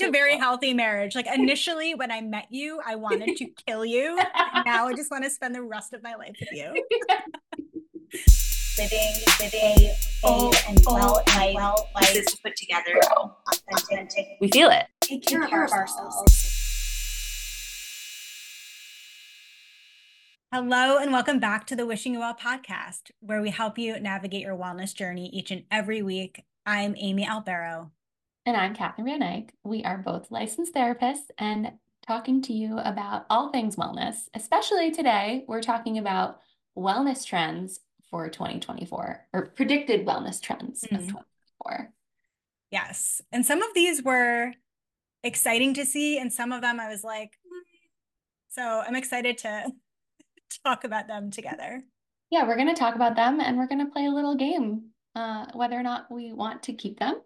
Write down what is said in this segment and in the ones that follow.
like a very healthy marriage. Like initially when I met you, I wanted to kill you. now I just want to spend the rest of my life with you. living, living full oh, and well oh, life, well life is put together, authentic. We feel it. Take care, Take care of ourselves. ourselves. Hello, and welcome back to the Wishing You Well podcast, where we help you navigate your wellness journey each and every week. I'm Amy Albero. And I'm Catherine Van Eyck. We are both licensed therapists and talking to you about all things wellness. Especially today, we're talking about wellness trends for 2024 or predicted wellness trends mm-hmm. of 2024. Yes. And some of these were exciting to see, and some of them I was like, mm. so I'm excited to talk about them together. Yeah, we're going to talk about them and we're going to play a little game, uh, whether or not we want to keep them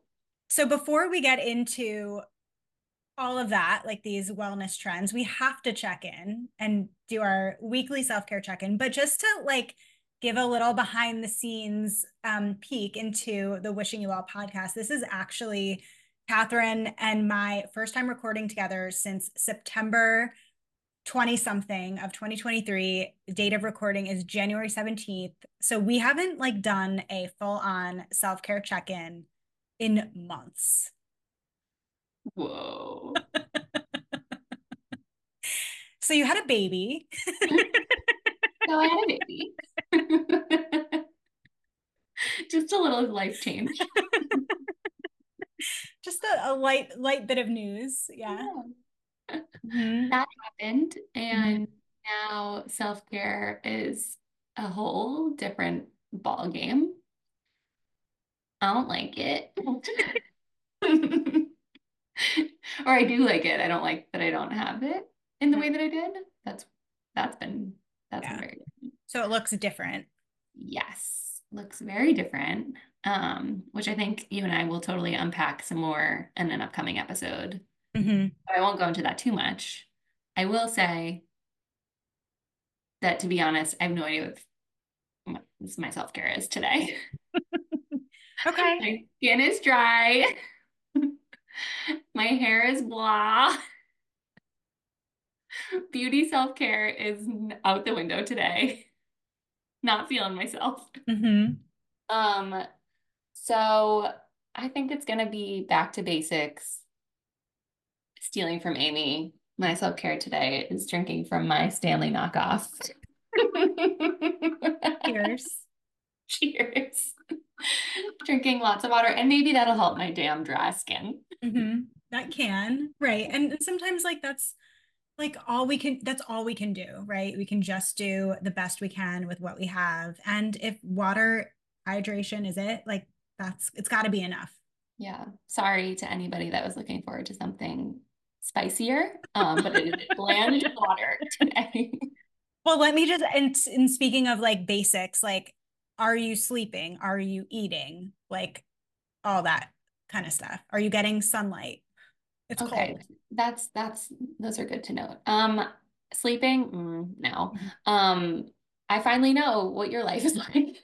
so before we get into all of that, like these wellness trends, we have to check in and do our weekly self care check in. But just to like give a little behind the scenes um, peek into the Wishing You Well podcast, this is actually Catherine and my first time recording together since September 20 something of 2023 date of recording is january 17th so we haven't like done a full on self-care check-in in months. Whoa. so you had a baby. so I had a baby. Just a little life change. Just a, a, light light bit of news. Yeah. yeah. Mm-hmm. That happened. And mm-hmm. now self-care is a whole different ball game. I don't like it. or I do like it. I don't like that I don't have it in the way that I did. That's that's been that's yeah. very different. So it looks different. Yes. Looks very different. Um, which I think you and I will totally unpack some more in an upcoming episode. Mm-hmm. I won't go into that too much. I will say that to be honest, I have no idea what my self care is today. Okay. My skin is dry. My hair is blah. Beauty self care is out the window today. Not feeling myself. Mm-hmm. Um, so I think it's gonna be back to basics. Stealing from Amy. My self care today is drinking from my Stanley knockoff. Cheers. Cheers. drinking lots of water and maybe that'll help my damn dry skin. Mm-hmm. that can right and sometimes like that's like all we can that's all we can do right? We can just do the best we can with what we have and if water hydration is it like that's it's got to be enough. Yeah. Sorry to anybody that was looking forward to something spicier um but it is bland water today. Well let me just and, and speaking of like basics like are you sleeping? Are you eating? Like all that kind of stuff. Are you getting sunlight? It's okay. cold. That's that's those are good to note. Um sleeping mm, no. Mm-hmm. Um I finally know what your life is like.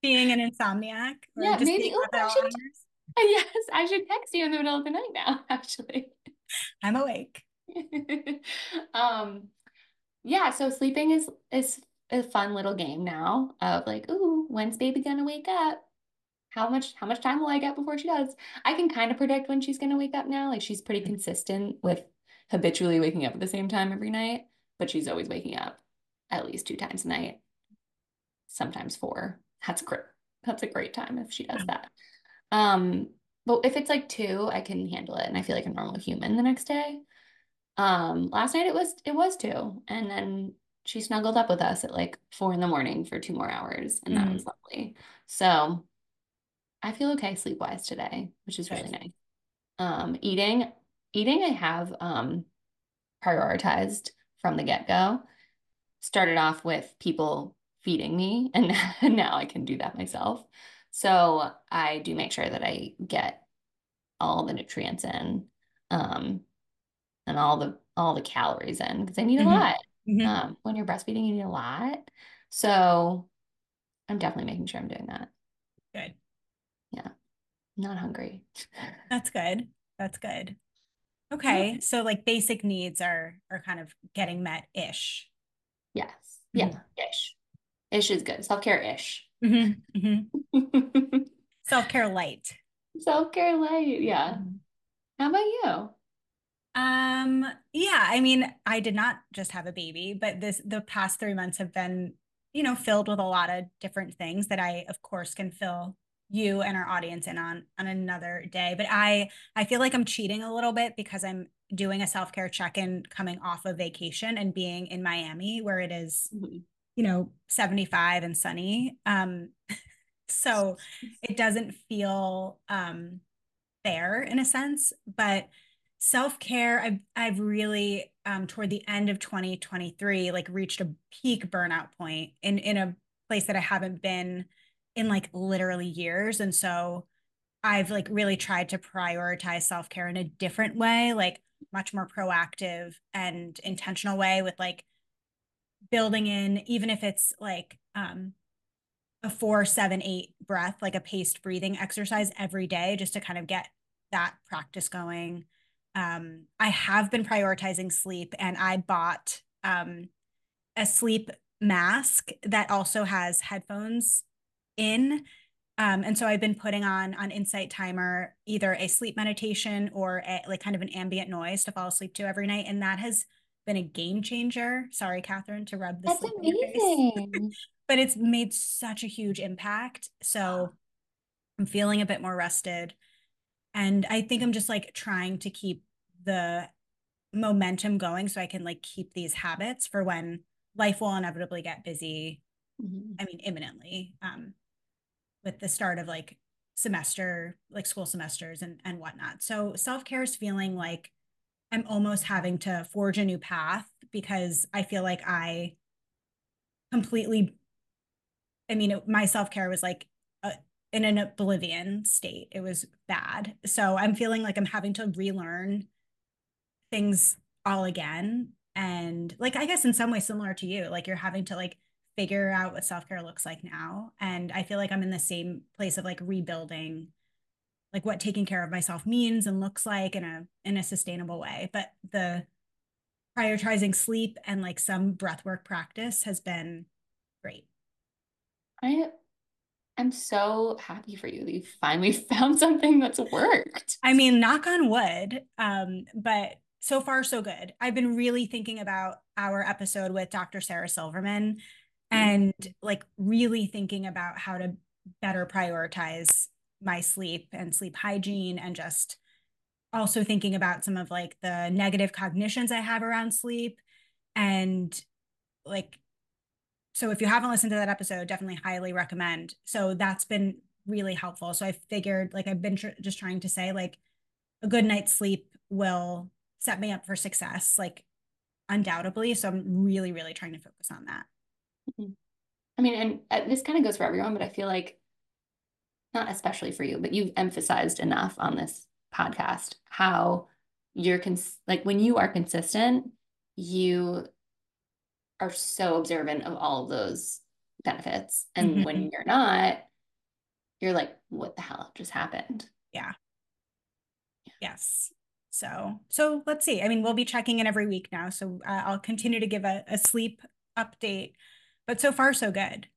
being an insomniac. yeah, maybe oh, I should, yes, I should text you in the middle of the night now, actually. I'm awake. um yeah, so sleeping is is a fun little game now of like, ooh, when's baby gonna wake up? How much how much time will I get before she does? I can kind of predict when she's gonna wake up now. Like she's pretty consistent with habitually waking up at the same time every night, but she's always waking up at least two times a night, sometimes four. That's great. That's a great time if she does that. Um, but if it's like two, I can handle it and I feel like a normal human the next day. Um, last night it was it was two, and then she snuggled up with us at like four in the morning for two more hours, and that mm. was lovely. So I feel okay sleep wise today, which is really nice. Um, eating, eating, I have um prioritized from the get go. Started off with people feeding me, and now I can do that myself. So I do make sure that I get all the nutrients in, um, and all the all the calories in because I need mm-hmm. a lot. Mm-hmm. Um, when you're breastfeeding, you need a lot. So I'm definitely making sure I'm doing that. Good. Yeah. not hungry. That's good. That's good. Okay. So like basic needs are are kind of getting met ish. Yes. Yeah. Ish. Ish is good. Self care ish. Mm-hmm. Self care light. Self care light. Yeah. Mhm. How about you? Um, yeah, I mean, I did not just have a baby, but this the past three months have been, you know, filled with a lot of different things that I, of course, can fill you and our audience in on on another day. But I I feel like I'm cheating a little bit because I'm doing a self-care check-in coming off of vacation and being in Miami where it is, you know, 75 and sunny. Um, so it doesn't feel um fair in a sense, but self-care I've I've really um toward the end of 2023 like reached a peak burnout point in in a place that I haven't been in like literally years. And so I've like really tried to prioritize self-care in a different way like much more proactive and intentional way with like building in even if it's like um a four seven eight breath like a paced breathing exercise every day just to kind of get that practice going um, I have been prioritizing sleep and I bought um, a sleep mask that also has headphones in. Um, and so I've been putting on on Insight Timer either a sleep meditation or a, like kind of an ambient noise to fall asleep to every night. And that has been a game changer. Sorry, Catherine, to rub this. That's amazing. but it's made such a huge impact. So I'm feeling a bit more rested. And I think I'm just like trying to keep the momentum going so I can like keep these habits for when life will inevitably get busy. Mhm. I mean, imminently, um, with the start of like semester, like school semesters and and whatnot. So self-care is feeling like I'm almost having to forge a new path because I feel like I completely I mean, it, my self-care was like in an oblivion state. It was bad. So I'm feeling like I'm having to relearn things all again. And like, I guess in some way similar to you, like you're having to like figure out what self-care looks like now. And I feel like I'm in the same place of like rebuilding like what taking care of myself means and looks like in a in a sustainable way. But the prioritizing sleep and like some breath work practice has been great. I am so happy for you that you finally found something that's worked. I mean, knock on wood. Um, but so far so good. I've been really thinking about our episode with Dr. Sarah Silverman and like really thinking about how to better prioritize my sleep and sleep hygiene and just also thinking about some of like the negative cognitions I have around sleep and like so if you haven't listened to that episode definitely highly recommend. So that's been really helpful. So i figured like i've been tr- just trying to say like a good night's sleep will set me up for success like undoubtedly. So i'm really really trying to focus on that. I mean, and uh, this kind of goes for everyone, but I feel like not especially for you, but you've emphasized enough on this podcast how you're cons- like when you are consistent, you are so observant of all of those benefits. And Mhm. when you're not, you're like, what the hell just happened? Yeah. Yes so so let's see i mean we'll be checking in every week now so uh, i'll continue to give a, a sleep update but so far so good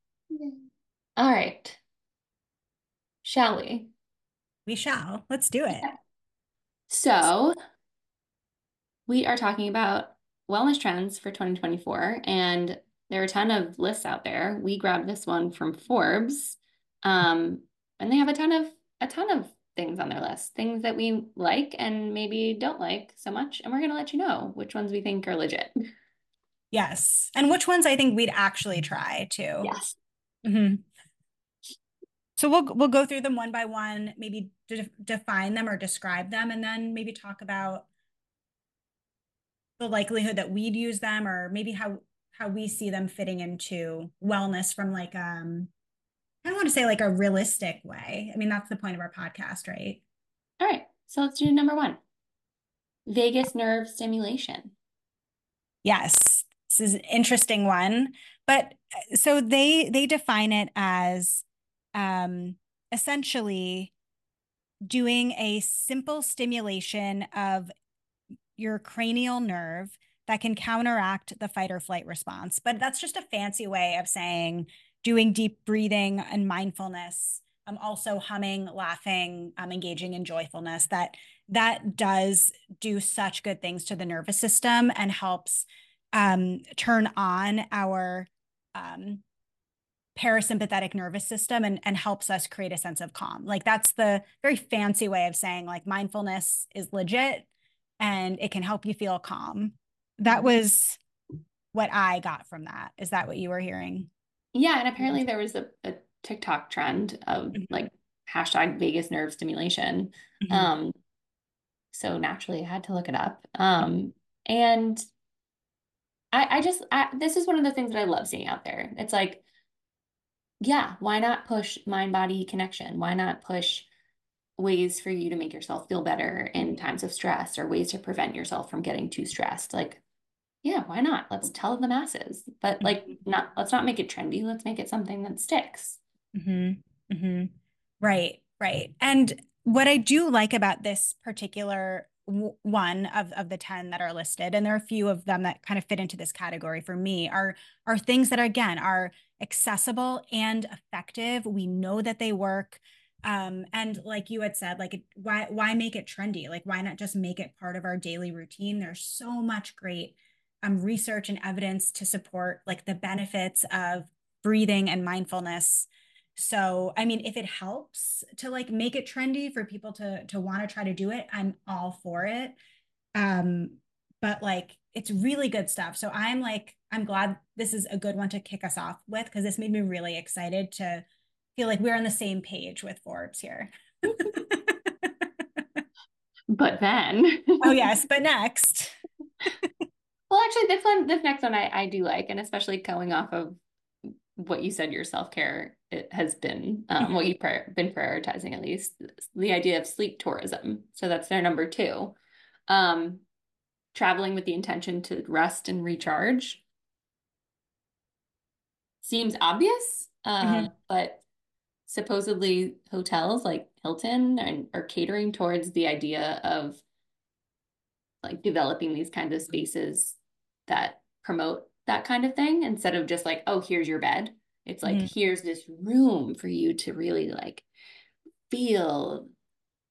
All right. Shall we? we shall let's do it So, we are talking about wellness trends for 2024, and there are a ton of lists out there. We grabbed this one from Forbes, um, and they have a ton of a ton of things on their list, things that we like and maybe don't like so much, and we're gonna let you know which ones we think are legit. yes and which ones i think we'd actually try too Yes. Mhm. So we'll we'll go through them one by one, maybe de- define them or describe them, and then maybe talk about the likelihood that we'd use them, or maybe how how we see them fitting into wellness from like um I don't want to say like a realistic way. I mean, that's the point of our podcast, right? All right. So let's do number one. Vagus nerve stimulation. Yes, this is an interesting one. But uh, so they they define it as um essentially doing a simple stimulation of your cranial nerve that can counteract the fight or flight response. But that's just a fancy way of saying doing deep breathing and mindfulness. I'm um, also humming, laughing, um, engaging in joyfulness. That that does do such good things to the nervous system and helps um, turn on our um, parasympathetic nervous system and, and helps us create a sense of calm. Like that's the very fancy way of saying like mindfulness is legit and it can help you feel calm. That mm-hmm. was what I got from that. Is that what you were hearing? Yeah. And apparently there was a, a TikTok trend of mm-hmm. like hashtag vagus nerve stimulation. Mm-hmm. Um, so naturally I had to look it up. Um, and I, I just, I, this is one of the things that I love seeing out there. It's like, yeah, why not push mind body connection? Why not push ways for you to make yourself feel better in times of stress or ways to prevent yourself from getting too stressed? Like, yeah, why not? Let's tell the masses, but like, mm-hmm. not let's not make it trendy. Let's make it something that sticks. Mm-hmm. Mm-hmm. Right, right. And what I do like about this particular one of, of the 10 that are listed and there are a few of them that kind of fit into this category for me are are things that are, again are accessible and effective we know that they work um, and like you had said like why why make it trendy like why not just make it part of our daily routine there's so much great um, research and evidence to support like the benefits of breathing and mindfulness so, I mean, if it helps to like make it trendy for people to to want to try to do it, I'm all for it. Um, but like it's really good stuff. So I'm like, I'm glad this is a good one to kick us off with because this made me really excited to feel like we're on the same page with Forbes here. but then oh yes, but next. well, actually, this one, this next one, I I do like, and especially going off of what you said your self-care it has been um, what you've been prioritizing at least the idea of sleep tourism so that's their number two um, traveling with the intention to rest and recharge seems obvious uh, mm-hmm. but supposedly hotels like hilton and are catering towards the idea of like developing these kinds of spaces that promote that kind of thing instead of just like, oh, here's your bed. It's like, mm-hmm. here's this room for you to really like feel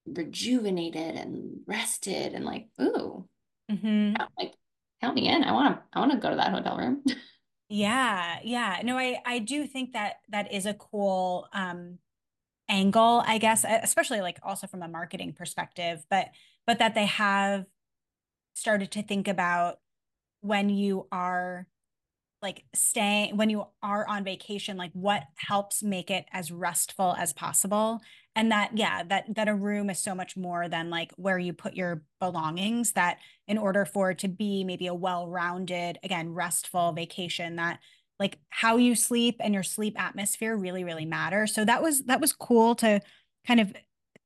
rejuvenated and rested and like, ooh, mm-hmm. like count me in. I want to, I want to go to that hotel room. yeah. Yeah. No, I, I do think that that is a cool, um, angle, I guess, especially like also from a marketing perspective, but, but that they have started to think about when you are like staying when you are on vacation like what helps make it as restful as possible and that yeah that that a room is so much more than like where you put your belongings that in order for it to be maybe a well-rounded again restful vacation that like how you sleep and your sleep atmosphere really really matter so that was that was cool to kind of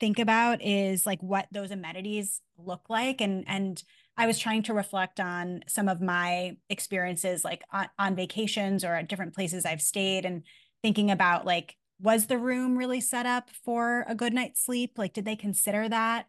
think about is like what those amenities look like and and I was trying to reflect on some of my experiences, like on, on vacations or at different places I've stayed, and thinking about like, was the room really set up for a good night's sleep? Like, did they consider that?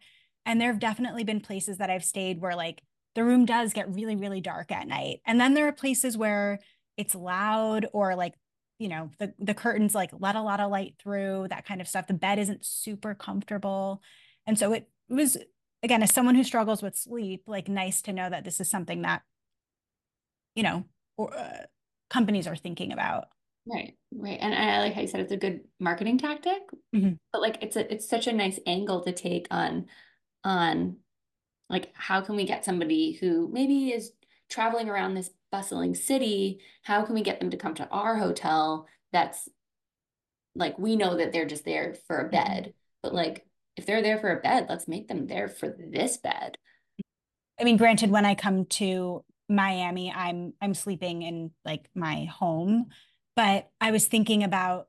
And there have definitely been places that I've stayed where like the room does get really, really dark at night. And then there are places where it's loud or like, you know, the, the curtains like let a lot of light through, that kind of stuff. The bed isn't super comfortable. And so it was again, as someone who struggles with sleep, like nice to know that this is something that, you know, or, uh, companies are thinking about. Right, right, and I like how you said it's a good marketing tactic, mm-hmm. but like it's a it's such a nice angle to take on, on, like how can we get somebody who maybe is traveling around this bustling city? How can we get them to come to our hotel? That's like we know that they're just there for a mm-hmm. bed, but like if they're there for a bed, let's make them there for this bed. I mean, granted, when I come to Miami, I'm I'm sleeping in like my home, but I was thinking about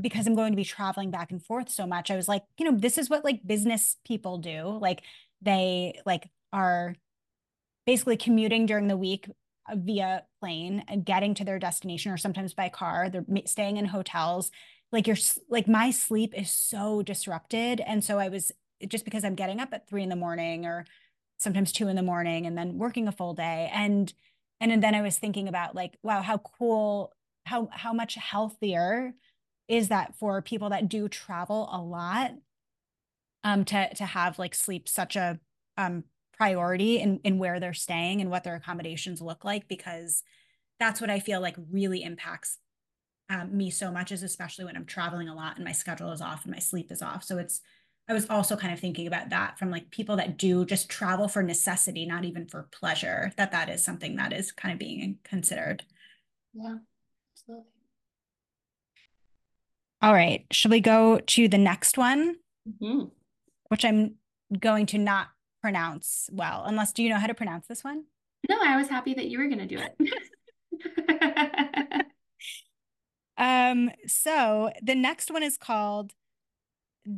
because I'm going to be traveling back and forth so much. I was like, you know, this is what like business people do. Like they like are basically commuting during the week uh, via plane and getting to their destination or sometimes by car. They're staying in hotels like your like my sleep is so disrupted and so i was just because I'm getting up at three in the morning or sometimes two in the morning and then working a full day. And and then I was thinking about like, wow, how cool, how how much healthier is that for people that do travel a lot um to to have like sleep such a um priority in in where they're staying and what their accommodations look like because that's what I feel like really impacts um, me so much is especially when I'm traveling a lot and my schedule is off and my sleep is off. So it's I was also kind of thinking about that from like people that do just travel for necessity, not even for pleasure, that that is something that is kind of being considered. Yeah, absolutely. All right. Should we go to the next one? Mm-hmm. Which I'm going to not pronounce well, unless do you know how to pronounce this one? No, I was happy that you were going to do it. um, so the next one is called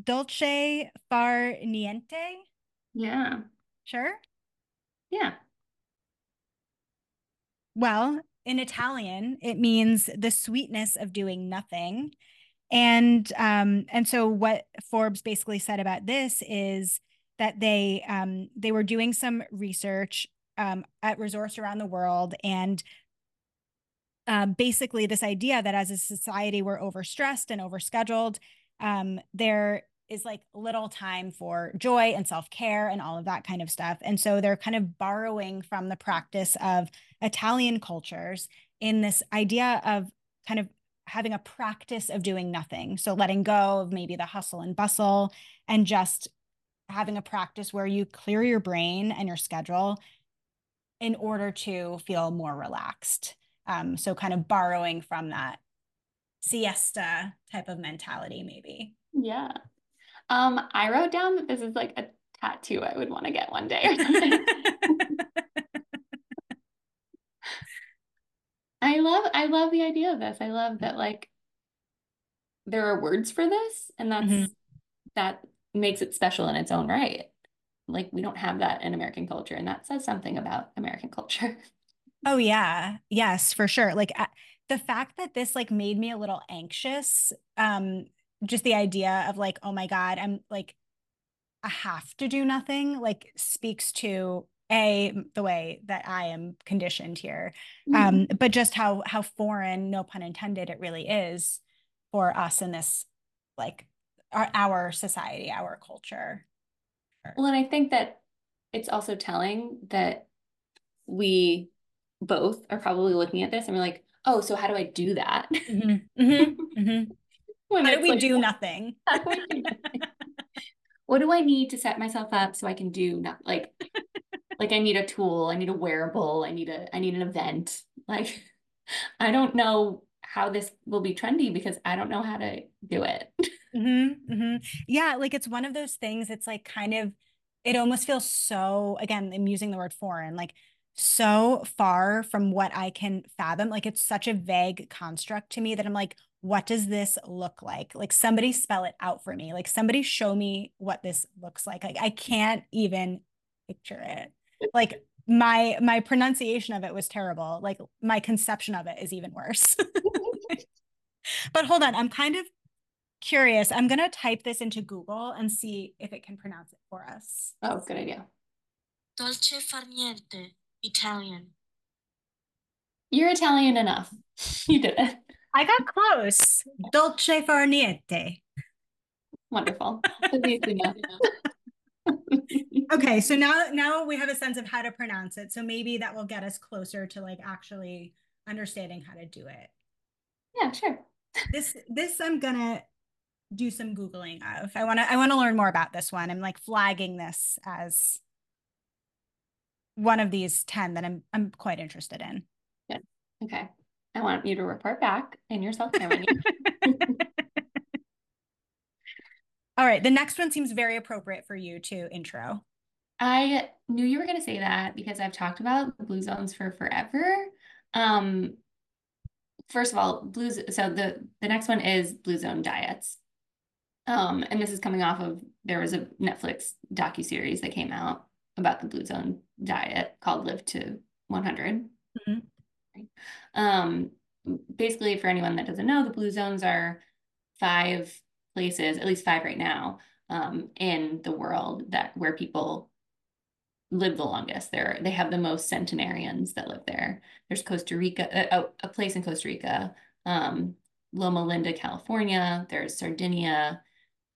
Dolce far niente. Yeah. Sure. Yeah. Well, in Italian, it means the sweetness of doing nothing. And um, and so what Forbes basically said about this is that they um, they were doing some research um, at resorts around the world and uh, basically this idea that as a society we're overstressed and overscheduled um, there is like little time for joy and self-care and all of that kind of stuff. And so they're kind of borrowing from the practice of italian cultures in this idea of kind of having a practice of doing nothing. So letting go of maybe the hustle and bustle and just having a practice where you clear your brain and your schedule in order to feel more relaxed. Um, so kind of borrowing from that siesta type of mentality maybe. Yeah. Um, I wrote down that this is like a tattoo I would want to get one day or something. I love I love the idea of this. I love that like there are words for this and that's mm-hmm. that makes it special in its own right. Like we don't have that in American culture and that says something about American culture. Oh yeah. Yes, for sure. Like the fact that this like made me a little anxious um just the idea of like, oh my God, I'm like, I have to do nothing, like speaks to a the way that I am conditioned here, mm-hmm. um, but just how how foreign, no pun intended, it really is for us in this like our our society, our culture. Well, and I think that it's also telling that we both are probably looking at this and we're like, oh, so how do I do that? Mm-hmm. Mm-hmm. mm-hmm. How do we like, do nothing? do nothing? what do I need to set myself up so I can do not like like I need a tool, I need a wearable, I need a I need an event. Like I don't know how this will be trendy because I don't know how to do it. Mm-hmm, mm-hmm. Yeah, like it's one of those things. It's like kind of, it almost feels so. Again, I'm using the word foreign, like so far from what I can fathom. Like it's such a vague construct to me that I'm like, what does this look like? Like somebody spell it out for me. Like somebody show me what this looks like. Like I can't even picture it. Like my my pronunciation of it was terrible. Like my conception of it is even worse. but hold on, I'm kind of curious. I'm going to type this into Google and see if it can pronounce it for us. Oh, good idea. Dolce far niente, Italian. You're Italian enough. You did it. I got close. Dolce far niente. Wonderful. okay, so now now we have a sense of how to pronounce it. So maybe that will get us closer to like actually understanding how to do it. Yeah, sure. This this I'm gonna do some googling of. I want to I want to learn more about this one. I'm like flagging this as one of these 10 that I'm I'm quite interested in. Good. Okay. I want you to report back in your self care All right. The next one seems very appropriate for you to intro. I knew you were going to say that because I've talked about blue zones for forever. Um, first of all, blues. So the the next one is blue zone diets. Um, and this is coming off of there was a Netflix docu series that came out about the blue zone diet called Live to 100. Mm-hmm. Um, basically, for anyone that doesn't know, the blue zones are five places, at least five right now, um, in the world that where people live the longest. They're they have the most centenarians that live there. There's Costa Rica, a, a place in Costa Rica, um, Loma Linda, California. There's Sardinia,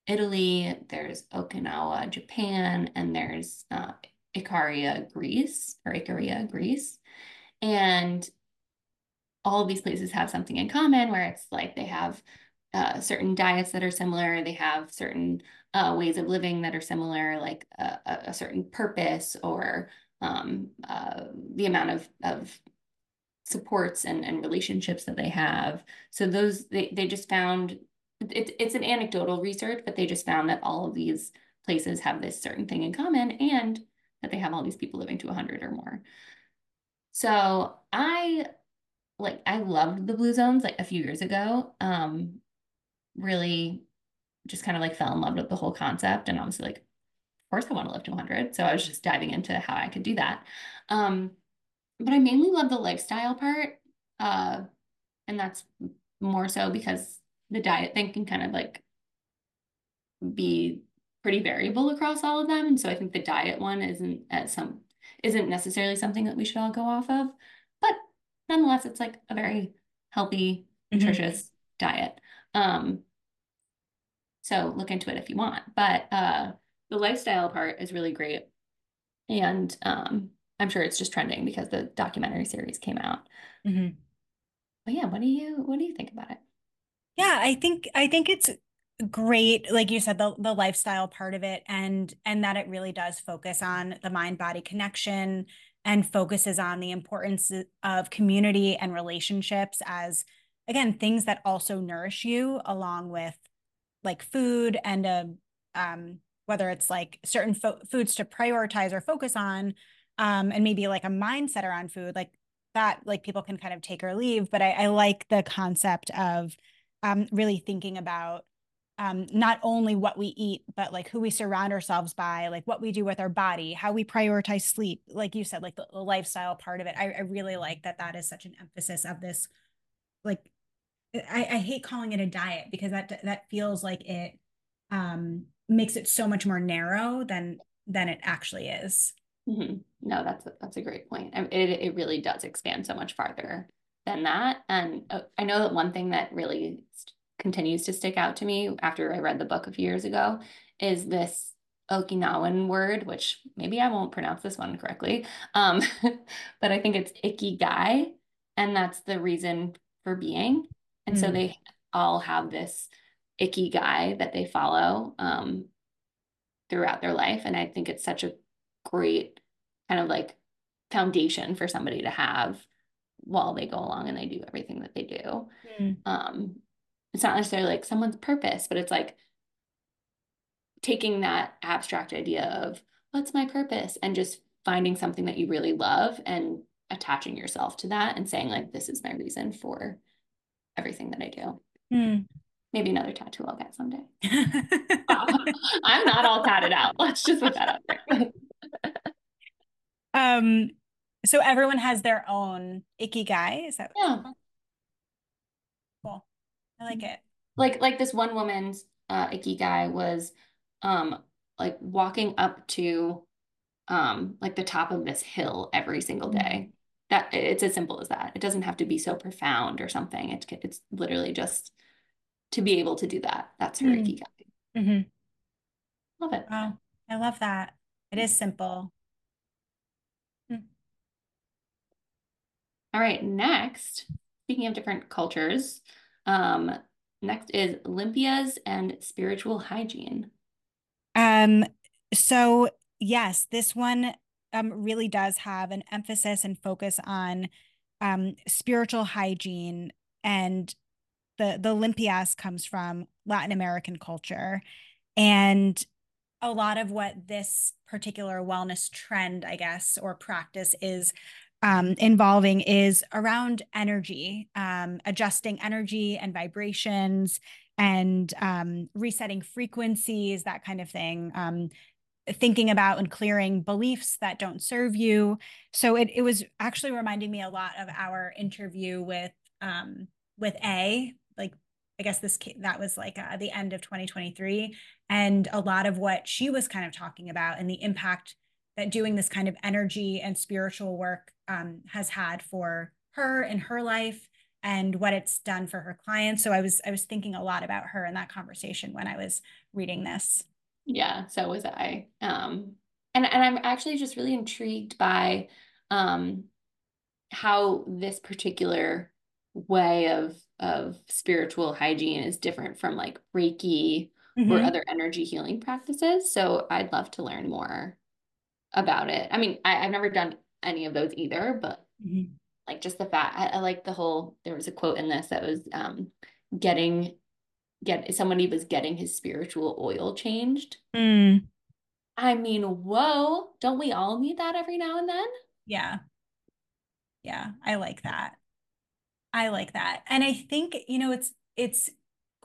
Italy. There's Okinawa, Japan, and there's uh, Icaria, Greece, or Icaria, Greece, and all these places have something in common where it's like they have uh, certain diets that are similar. They have certain uh, ways of living that are similar, like a, a certain purpose or um, uh, the amount of, of supports and, and relationships that they have. So those, they, they just found, it, it's an anecdotal research, but they just found that all of these places have this certain thing in common and that they have all these people living to 100 or more. So I like I loved the blue zones like a few years ago. Um, really just kind of like fell in love with the whole concept and obviously like of course I want to live to 100 so I was just diving into how I could do that um but I mainly love the lifestyle part uh and that's more so because the diet thing can kind of like be pretty variable across all of them and so I think the diet one isn't at some isn't necessarily something that we should all go off of but nonetheless it's like a very healthy mm-hmm. nutritious mm-hmm. diet um so look into it if you want. But uh, the lifestyle part is really great. And um, I'm sure it's just trending because the documentary series came out. Mm-hmm. But yeah, what do you what do you think about it? Yeah, I think I think it's great like you said the the lifestyle part of it and and that it really does focus on the mind body connection and focuses on the importance of community and relationships as again things that also nourish you along with like food and a um, whether it's like certain fo- foods to prioritize or focus on um, and maybe like a mindset around food like that like people can kind of take or leave but i, I like the concept of um, really thinking about um, not only what we eat but like who we surround ourselves by like what we do with our body how we prioritize sleep like you said like the, the lifestyle part of it. I, I really like that that is such an emphasis of this like I, I hate calling it a diet because that that feels like it um, makes it so much more narrow than than it actually is. Mm-hmm. No, that's a, that's a great point. It it really does expand so much farther than that. And uh, I know that one thing that really st- continues to stick out to me after I read the book a few years ago is this Okinawan word, which maybe I won't pronounce this one correctly, um, but I think it's ikigai, and that's the reason for being. And mm. so they all have this ikigai that they follow um, throughout their life. And I think it's such a great kind of like foundation for somebody to have while they go along and they do everything that they do. Mm. Um, it's not necessarily like someone's purpose, but it's like taking that abstract idea of what's my purpose and just finding something that you really love and attaching yourself to that and saying like this is my reason for everything that I do. Mm. Maybe another tattoo I'll get someday. I'm not all tatted out. Let's just put that out there. um, so everyone has their own ikigai. Is that yeah? Cool. I like it. Like like this one woman's uh, guy was um like walking up to um like the top of this hill every single mm. day that it's as simple as that. It doesn't have to be so profound or something. It, it's literally just to be able to do that. That's her mm. ikigai. Mm-hmm. Love it. Wow. I love that. It is simple. Hmm. All right. Next, speaking of different cultures, um, next is limpias and spiritual hygiene. Um, so yes, this one um, really does have an emphasis and focus on um, spiritual hygiene and the the limpias comes from Latin American culture. And a lot of what this particular wellness trend I guess or practice is um, involving is around energy um, adjusting energy and vibrations and um, resetting frequencies that kind of thing. Um, thinking about and clearing beliefs that don't serve you. So it, it was actually reminding me a lot of our interview with um with A, like I guess this that was like uh, the end of 2023, and a lot of what she was kind of talking about and the impact that doing this kind of energy and spiritual work um, has had for her in her life and what it's done for her clients. So I was I was thinking a lot about her in that conversation when I was reading this. Yeah, so was I. Um, and and I'm actually just really intrigued by um, how this particular way of of spiritual hygiene is different from like Reiki mm-hmm. or other energy healing practices. So I'd love to learn more about it. I mean, I, have never done any of those either, but mm-hmm. like just the fact I, I, like the whole there was a quote in this that was um getting get somebody was getting his spiritual oil changed. Mm. I mean, whoa, don't we all need that every now and then? Yeah. Yeah, I like that. I like that. And I think, you know, it's it's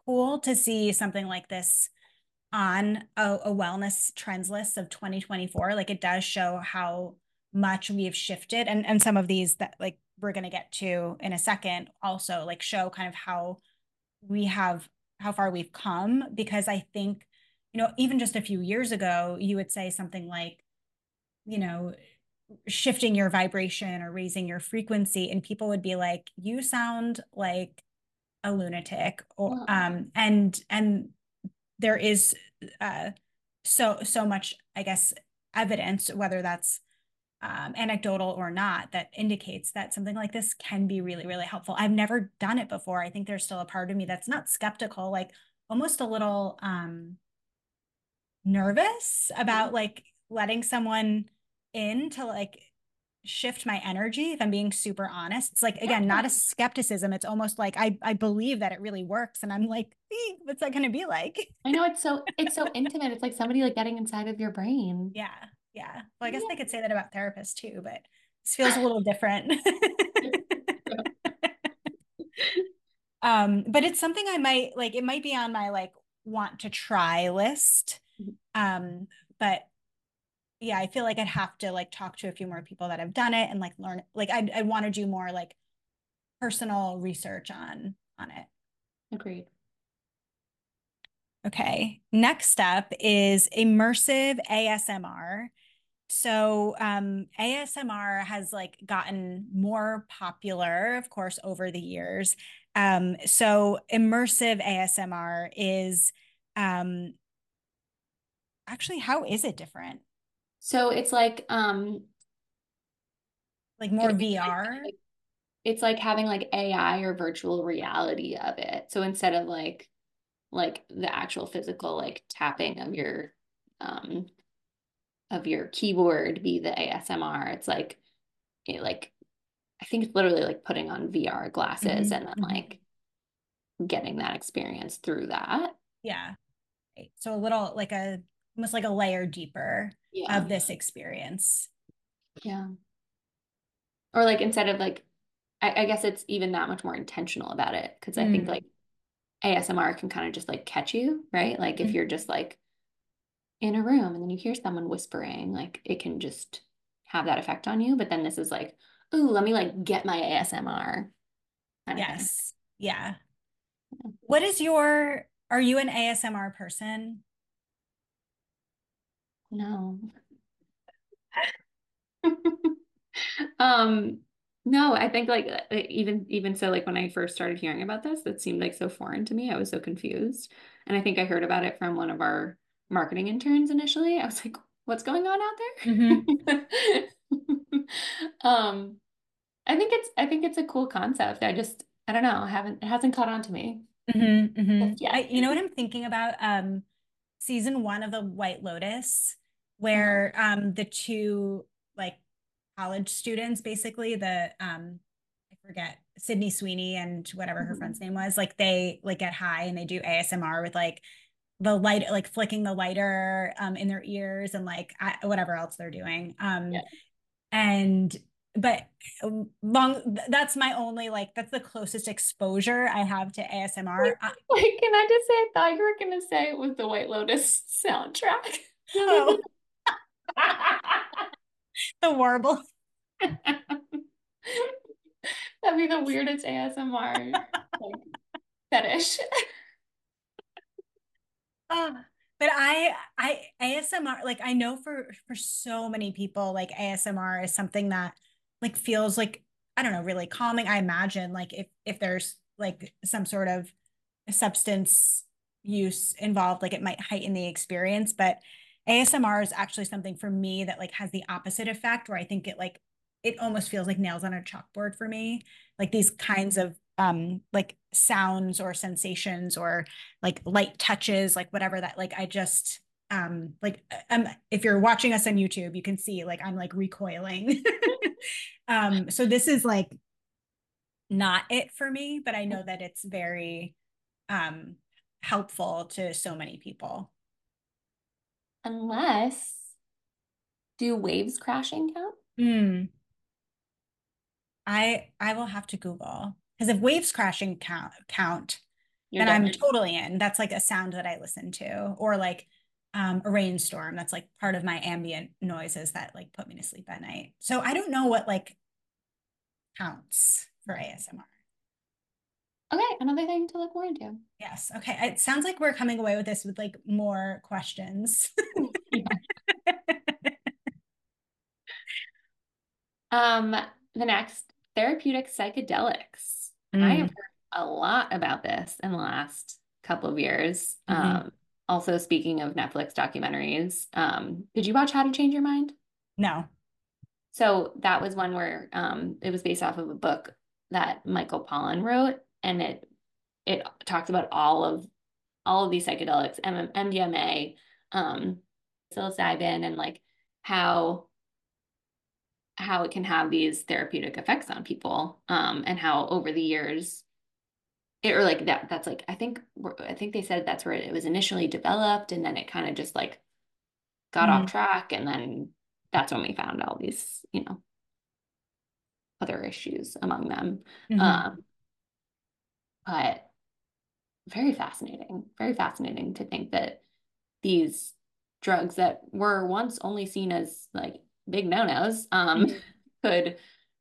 cool to see something like this on a, a wellness trends list of 2024. Like it does show how much we've shifted and and some of these that like we're going to get to in a second also like show kind of how we have how far we've come because I think you know even just a few years ago you would say something like you know shifting your vibration or raising your frequency and people would be like you sound like a lunatic or um and and there is uh so so much i guess evidence whether that's um, anecdotal or not that indicates that something like this can be really really helpful. I've never done it before. I think there's still a part of me that's not skeptical like almost a little um nervous about mm-hmm. like letting someone in to like shift my energy if i'm being super honest. It's like again not a skepticism. It's almost like i i believe that it really works and i'm like what's that going to be like? I know it's so it's so intimate. It's like somebody like getting inside of your brain. Yeah yeah well i guess yeah. they could say that about therapists too but this feels a little different um but it's something i might like it might be on my like want to try list mm-hmm. um but yeah, I feel like I'd have to like talk to a few more people that have done it and like learn like I'd I want to do more like personal research on on it. Agreed. Okay. Next up is immersive ASMR. So um, ASMR has like gotten more popular, of course, over the years. Um, so immersive ASMR is um, actually how is it different? So it's like um like more VR. Like, it's like having like AI or virtual reality of it. So instead of like like the actual physical like tapping of your um of your keyboard be the ASMR, it's like it like I think it's literally like putting on VR glasses mm-hmm. and then mm-hmm. like getting that experience through that. Yeah. So a little like a almost like a layer deeper yeah. of this experience. Yeah. Or like instead of like, I, I guess it's even that much more intentional about it. Cause I mm. think like ASMR can kind of just like catch you, right? Like if you're just like in a room and then you hear someone whispering, like it can just have that effect on you. But then this is like, ooh, let me like get my ASMR. Yes. Yeah. What is your, are you an ASMR person? No. um no, I think like uh, even even so like when I first started hearing about this, it seemed like so foreign to me. I was so confused. And I think I heard about it from one of our marketing interns initially. I was like, what's going on out there? Mm-hmm. um I think it's I think it's a cool concept. I just I don't know, I haven't it hasn't caught on to me. Mm-hmm, mm-hmm. Yeah, you know what I'm thinking about? Um season one of the White Lotus where uh-huh. um, the two like college students, basically the um, I forget Sydney Sweeney and whatever her mm-hmm. friend's name was, like they like get high and they do ASMR with like the light, like flicking the lighter um, in their ears and like I, whatever else they're doing. Um, yeah. And but um, long that's my only like that's the closest exposure I have to ASMR. Wait, wait, can I just say I thought you were gonna say it was the White Lotus soundtrack? Oh. the warble. That'd be the weirdest ASMR like, fetish. Uh, but I I ASMR like I know for for so many people like ASMR is something that like feels like I don't know really calming. I imagine like if if there's like some sort of substance use involved like it might heighten the experience. But ASMR is actually something for me that like has the opposite effect where I think it like it almost feels like nails on a chalkboard for me. Like these kinds of um like sounds or sensations or like light touches like whatever that like I just um like um if you're watching us on YouTube you can see like I'm like recoiling. Um so this is like not it for me but I know that it's very um helpful to so many people. Unless do waves crashing count? Mm. I I will have to Google because if waves crashing count count, You're then I'm totally in. That's like a sound that I listen to, or like um, a rainstorm. That's like part of my ambient noises that like put me to sleep at night. So I don't know what like counts for ASMR. Okay, another thing to look more into. Yes. Okay. It sounds like we're coming away with this with like more questions. um, the next therapeutic psychedelics. Mm. I have heard a lot about this in the last couple of years. Mm-hmm. Um, also, speaking of Netflix documentaries, um, did you watch How to Change Your Mind? No. So that was one where um, it was based off of a book that Michael Pollan wrote, and it it talks about all of all of these psychedelics, M- MDMA, um, psilocybin, and like how how it can have these therapeutic effects on people um, and how over the years it, or like that that's like i think i think they said that's where it was initially developed and then it kind of just like got mm-hmm. off track and then that's when we found all these you know other issues among them mm-hmm. um, but very fascinating very fascinating to think that these drugs that were once only seen as like big no-nos um, mm-hmm. could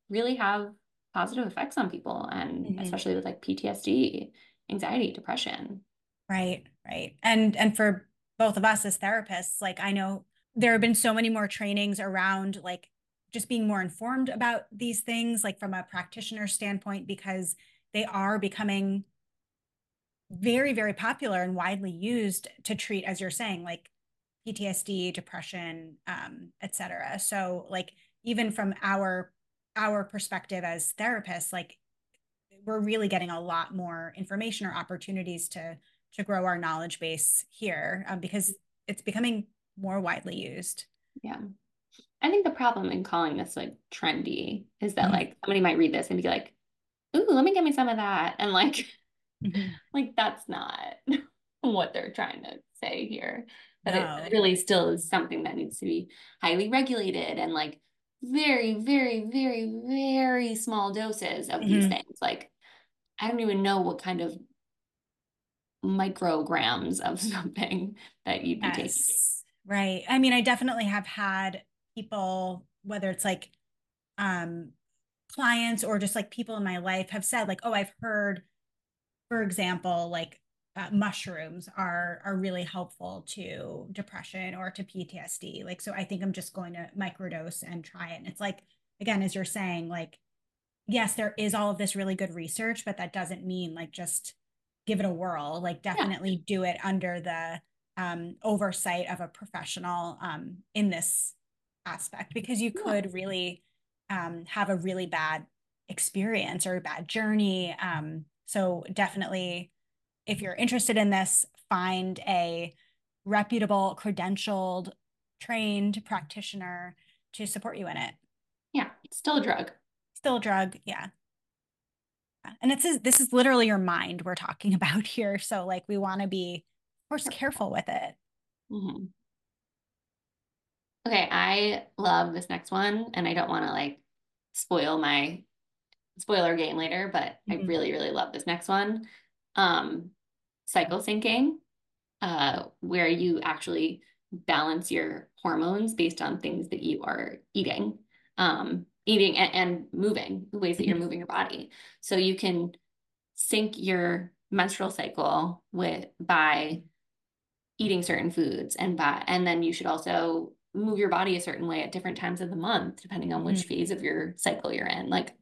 really have positive effects on people and mm-hmm. especially with like PTSD, anxiety, depression. Right, right. And and for both of us as therapists, like I know there have been so many more trainings around like just being more informed about these things like from a practitioner standpoint because they are becoming very very popular and widely used to treat as you're saying like PTSD, depression, um, etc. So like even from our our perspective as therapists, like we're really getting a lot more information or opportunities to to grow our knowledge base here um, because it's becoming more widely used. Yeah. I think the problem in calling this like trendy is that mm-hmm. like somebody might read this and be like, ooh, let me get me some of that. And like, mm-hmm. like that's not what they're trying to say here but no. it really still is something that needs to be highly regulated and like very very very very small doses of mm-hmm. these things like i don't even know what kind of micrograms of something that you'd be yes. taking right i mean i definitely have had people whether it's like um clients or just like people in my life have said like oh i've heard for example like uh, mushrooms are are really helpful to depression or to PTSD. Like, so I think I'm just going to microdose and try it. And it's like, again, as you're saying, like, yes, there is all of this really good research, but that doesn't mean like just give it a whirl. Like, definitely yeah. do it under the um, oversight of a professional um, in this aspect because you could yeah. really um, have a really bad experience or a bad journey. Um, so definitely if you're interested in this, find a reputable, credentialed, trained practitioner to support you in it. Yeah, it's still a drug. Still a drug, yeah. And it's this is literally your mind we're talking about here. So like we want to be, of course, careful with it. Mm-hmm. Okay, I love this next one, and I don't want to like spoil my spoiler game later, but mm-hmm. I really, really love this next one um, cycle syncing, uh, where you actually balance your hormones based on things that you are eating, um, eating and, and moving, the ways that you're mm-hmm. moving your body. So you can sync your menstrual cycle with by eating certain foods and by and then you should also move your body a certain way at different times of the month depending on which mm. phase of your cycle you're in like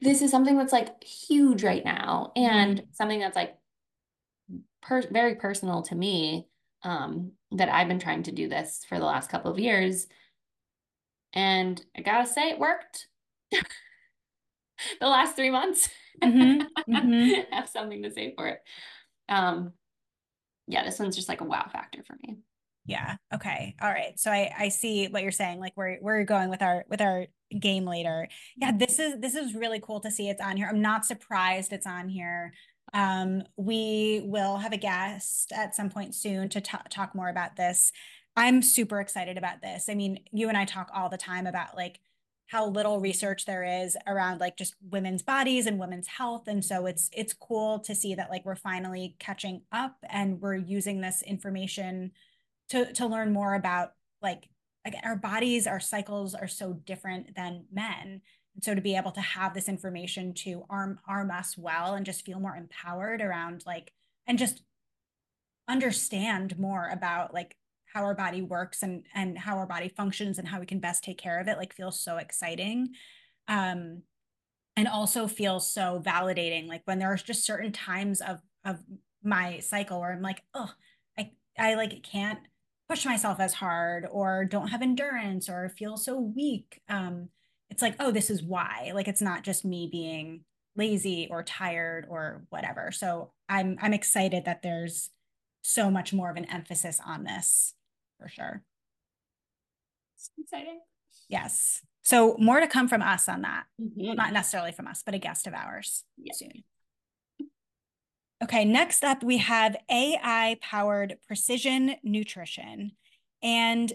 this is something that's like huge right now and mm. something that's like per- very personal to me um that I've been trying to do this for the last couple of years and I got to say it worked the last 3 months mm-hmm. Mm-hmm. have something to say for it um yeah, this one's just like a wow factor for me. Yeah. Okay. All right. So I I see what you're saying. Like we're we're going with our with our game later. Yeah, this is this is really cool to see it's on here. I'm not surprised it's on here. Um, we will have a guest at some point soon to t- talk more about this. I'm super excited about this. I mean, you and I talk all the time about like how little research there is around like just women's bodies and women's health and so it's it's cool to see that like we're finally catching up and we're using this information to to learn more about like again our bodies our cycles are so different than men so to be able to have this information to arm arm us well and just feel more empowered around like and just understand more about like how our body works and and how our body functions and how we can best take care of it like feels so exciting. Um and also feels so validating like when there are just certain times of of my cycle where i'm like oh i i like can't push myself as hard or don't have endurance or feel so weak. Um it's like oh this is why like it's not just me being lazy or tired or whatever so i'm i'm excited that there's so much more of an emphasis on this for sure. It's exciting. Yes. So more to come from us on that. Mm-hmm. Not necessarily from us, but a guest of ours soon. Okay, next up we have AI powered precision nutrition. And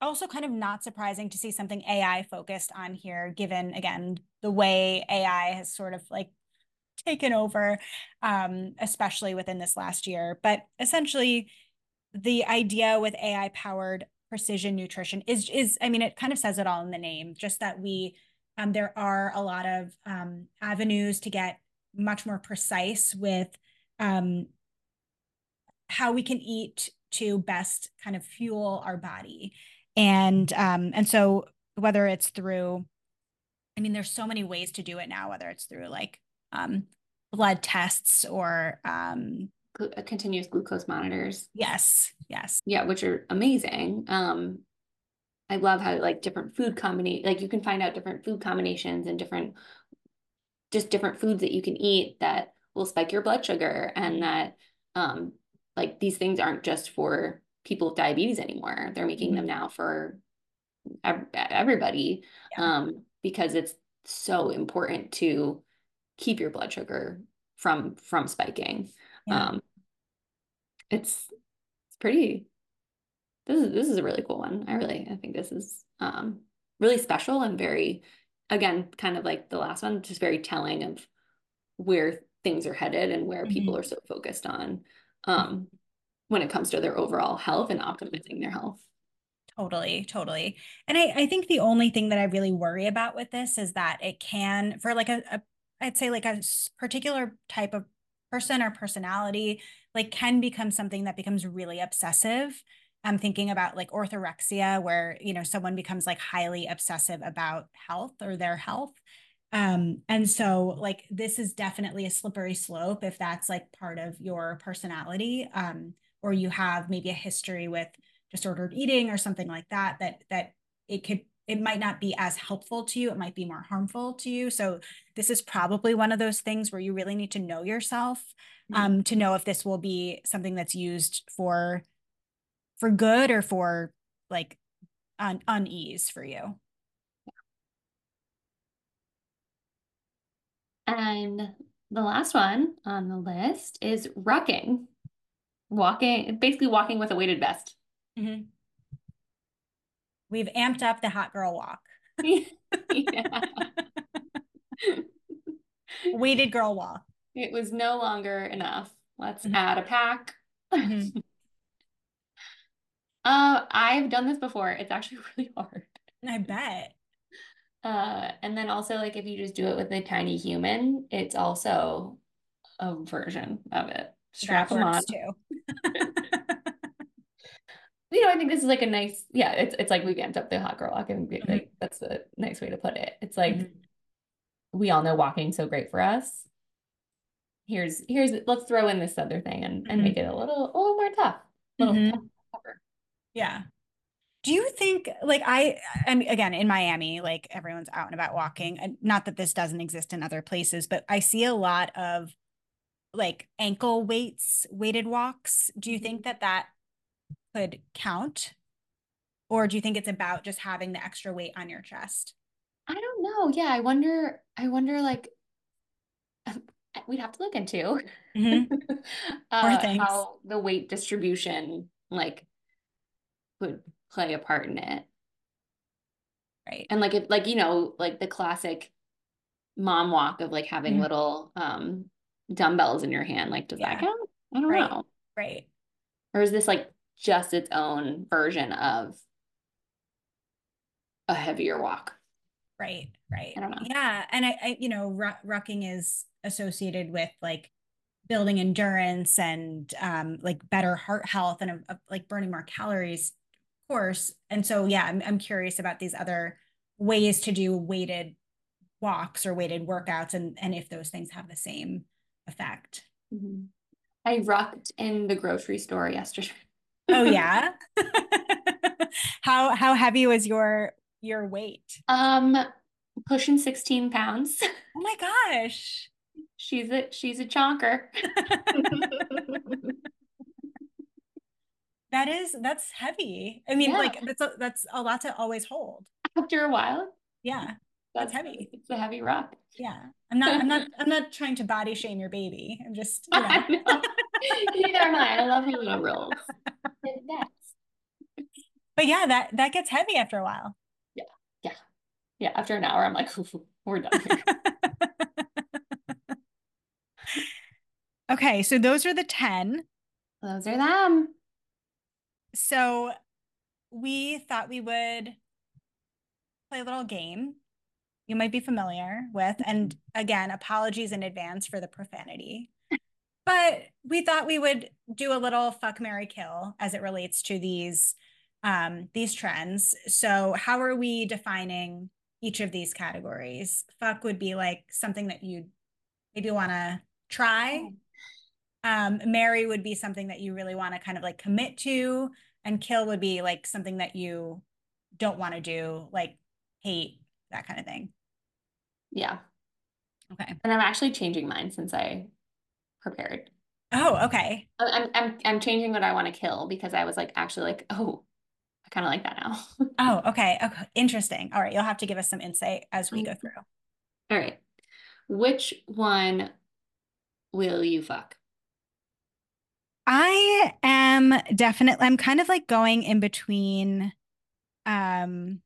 also kind of not surprising to see something AI focused on here, given again the way AI has sort of like taken over, um, especially within this last year. But essentially, the idea with AI powered precision nutrition is is I mean it kind of says it all in the name just that we um, there are a lot of um, avenues to get much more precise with um, how we can eat to best kind of fuel our body and um, and so whether it's through I mean there's so many ways to do it now whether it's through like um, blood tests or um, uh, continuous glucose monitors. Yes. Yes. Yeah, which are amazing. Um, I love how like different food combination, like you can find out different food combinations and different, just different foods that you can eat that will spike your blood sugar and that, um, like these things aren't just for people with diabetes anymore. They're making mm-hmm. them now for everybody, yeah. um, because it's so important to keep your blood sugar from from spiking. Yeah. Um, it's it's pretty. This is this is a really cool one. I really I think this is um, really special and very, again, kind of like the last one, just very telling of where things are headed and where mm-hmm. people are so focused on um, when it comes to their overall health and optimizing their health. Totally, totally. And I, I think the only thing that I really worry about with this is that it can, for like a, a I'd say like a particular type of person or personality like can become something that becomes really obsessive i'm thinking about like orthorexia where you know someone becomes like highly obsessive about health or their health um and so like this is definitely a slippery slope if that's like part of your personality um or you have maybe a history with disordered eating or something like that that that it could it might not be as helpful to you. It might be more harmful to you. So this is probably one of those things where you really need to know yourself mm-hmm. um, to know if this will be something that's used for for good or for like un- unease for you. And the last one on the list is rucking, walking, basically walking with a weighted vest. Mm-hmm. We've amped up the hot girl walk. Weighted girl walk. It was no longer enough. Let's mm-hmm. add a pack. Mm-hmm. uh, I've done this before. It's actually really hard. I bet. Uh, and then also like if you just do it with a tiny human, it's also a version of it. Strap them on. too. you know, I think this is like a nice, yeah, it's it's like we vamped up the hot girl walk and Mhm. like that's a nice way to put it. It's like Mhm. we all know walking so great for us. Here's here's let's throw in this other thing and, and Mhm. make it a little a little more tough. A little Mhm. tough- tougher. Yeah. Do you think like I I mean again in Miami like everyone's out and about walking and not that this doesn't exist in other places but I see a lot of like ankle weights weighted walks. Do you think that that could count? Or do you think it's about just having the extra weight on your chest? I don't know. Yeah, I wonder I wonder like we'd have to look into Mhm. uh, how the weight distribution like would play a part in it. Right. And like if like you know like the classic mom walk of like having Mhm. little um dumbbells in your hand like does that count? I don't Right. know. Right. Or is this like just its own version of a heavier walk? Right, right. I don't know. Yeah, and I, I you know, ru- rucking is associated with like building endurance and um like better heart health and uh, uh, like burning more calories, of course. And so yeah, I'm I'm curious about these other ways to do weighted walks or weighted workouts and and if those things have the same effect. Mhm. I rucked in the grocery store yesterday. Oh yeah. how how heavy was your your weight? Um, pushing 16 pounds. Oh my gosh. She's a she's a chonker. That is that's heavy. I mean, Yeah. like that's a, that's a lot to always hold. After a while, Yeah, that's That's heavy. It's a heavy ruck. Yeah. I'm not. I'm not. I'm not trying to body shame your baby. I'm just. You know. Neither am I. I love little rolls. They're the best. But yeah, that that gets heavy after a while. Yeah, yeah yeah after an hour, I'm like, we're done okay, so those are the ten. Those are them. So we thought we would play a little game. You might be familiar with, and again, apologies in advance for the profanity. But we thought we would do a little fuck marry kill as it relates to these um these trends. So how are we defining each of these categories? Fuck would be like something that you'd maybe want to try. Um, marry would be something that you really want to kind of like commit to, and kill would be like something that you don't want to do, like hate, that kind of thing. Yeah. Okay. And I'm actually changing mine since I prepared. Oh, okay. I'm I'm I'm changing what I want to kill because I was like actually like, oh, I kind of like that now. Oh, okay. Okay. Interesting. All right. You'll have to give us some insight as we go through. All right. Which one will you fuck? I am definitely I'm kind of like going in between um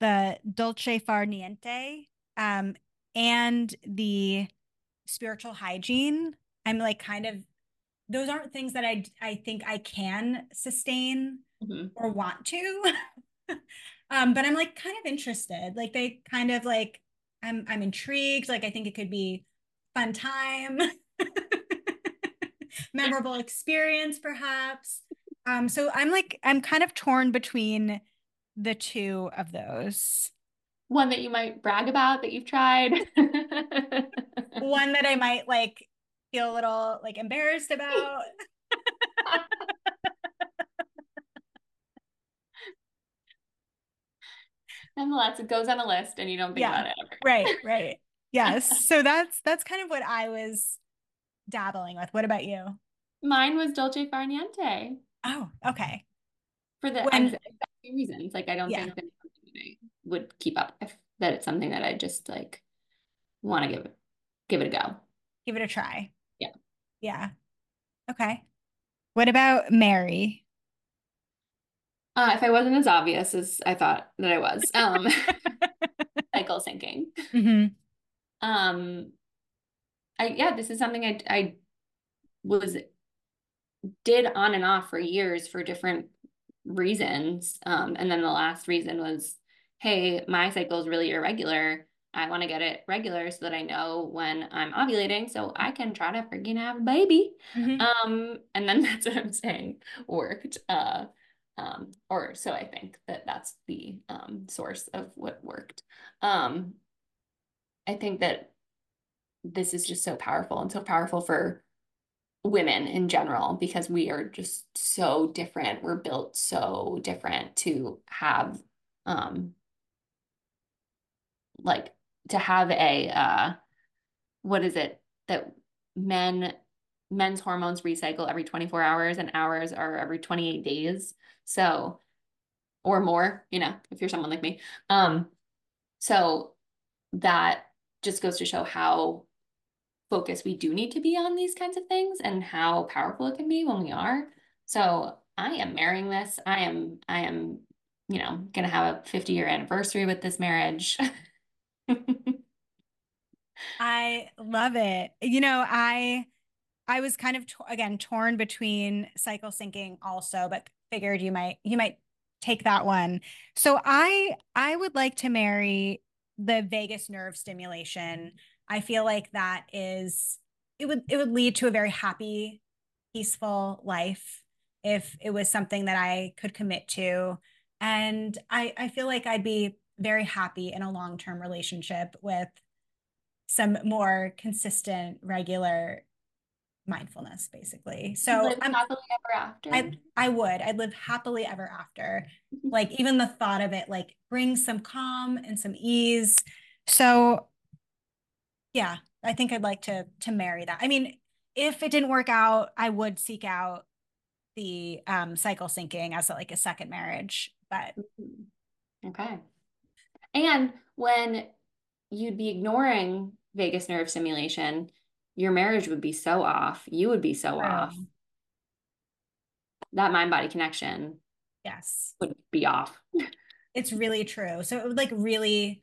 the dolce far niente um and the spiritual hygiene. I'm like kind of those aren't things that I I think I can sustain Mhm. or want to. um but I'm like kind of interested. Like they kind of like I'm I'm intrigued. Like I think it could be fun time. Memorable experience perhaps. Um so I'm like I'm kind of torn between the two of those. One that you might brag about that you've tried. One that I might like feel a little like embarrassed about. Nonetheless, it goes on a list and you don't think Yeah. about it ever. Right, right. Yes. So that's that's kind of what I was dabbling with. What about you? Mine was Dolce Far Niente Oh, okay. For the When- exact same reasons. Like, I don't Yeah. think that I would keep up if that it's something that I just like want to give it give it a go. Give it a try. Yeah. Yeah. Okay. What about marry? Uh, if I wasn't as obvious as I thought that I was, um, cycle syncing. Mhm. Um, I yeah, this is something I I was did on and off for years for different reasons. Um, and then the last reason was, hey, my cycle is really irregular. I want to get it regular so that I know when I'm ovulating so I can try to freaking have a baby. Mhm. Um, and then that's what I'm saying worked. Uh, um, or so I think that that's the um, source of what worked. Um, I think that this is just so powerful and so powerful for women in general because we are just so different. We're built so different to have um like to have a uh what is it that men men's hormones recycle every 24 hours and ours are every 28 days. So or more, you know, if you're someone like me. Um so that just goes to show how focused we do need to be on these kinds of things and how powerful it can be when we are. So I am marrying this. I am, I am, you know, gonna have a 50 year anniversary with this marriage. I love it. You know, I I was kind of again torn between cycle syncing also, but figured you might you might take that one. So I I would like to marry the vagus nerve stimulation. I feel like that is it would it would lead to a very happy, peaceful life if it was something that I could commit to. And I I feel like I'd be very happy in a long-term relationship with some more consistent, regular mindfulness, basically. So live I'm happily ever after. I I would. I'd live happily ever after. Mm-hmm. Like even the thought of it like brings some calm and some ease. So yeah, I think I'd like to to marry that. I mean, if it didn't work out, I would seek out the um cycle syncing as like a second marriage, but okay. And when you'd be ignoring vagus nerve stimulation, your marriage would be so off. You would be so True. off. That mind body connection yes, would be off. it's really true. So it would like really